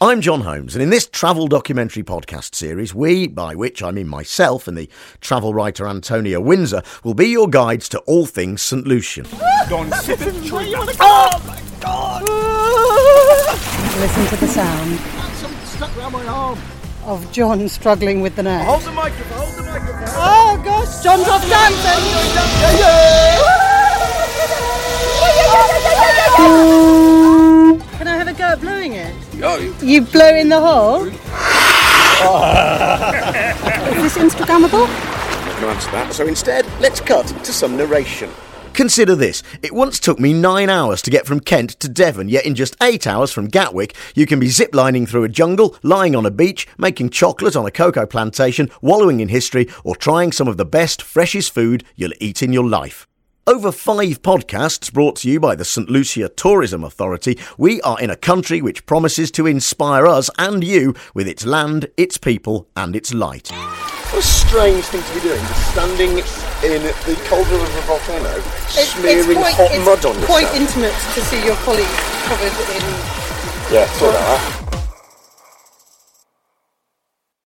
I'm John Holmes, and in this travel documentary podcast series, we, by which I mean myself and the travel writer Antonia Windsor, will be your guides to all things St. Lucian. Don't sit in the tree. Oh my god! Listen to the sound Something stuck around my arm. of John struggling with the nerve. Hold the microphone, hold the microphone. Oh gosh, John's off dancing! At blowing? You blow in the hole? Is this Instagrammable? Not going to answer that, so instead, let's cut to some narration. Consider this. It once took me nine hours to get from Kent to Devon, yet in just eight hours from Gatwick, you can be ziplining through a jungle, lying on a beach, making chocolate on a cocoa plantation, wallowing in history, or trying some of the best, freshest food you'll eat in your life. Over five podcasts brought to you by the St. Lucia Tourism Authority, we are in a country which promises to inspire us and you with its land, its people, and its light. What a strange thing to be doing, just standing in the cauldron of a volcano, smearing hot mud on yourself. quite intimate to see your colleagues covered in. yeah, sort of that.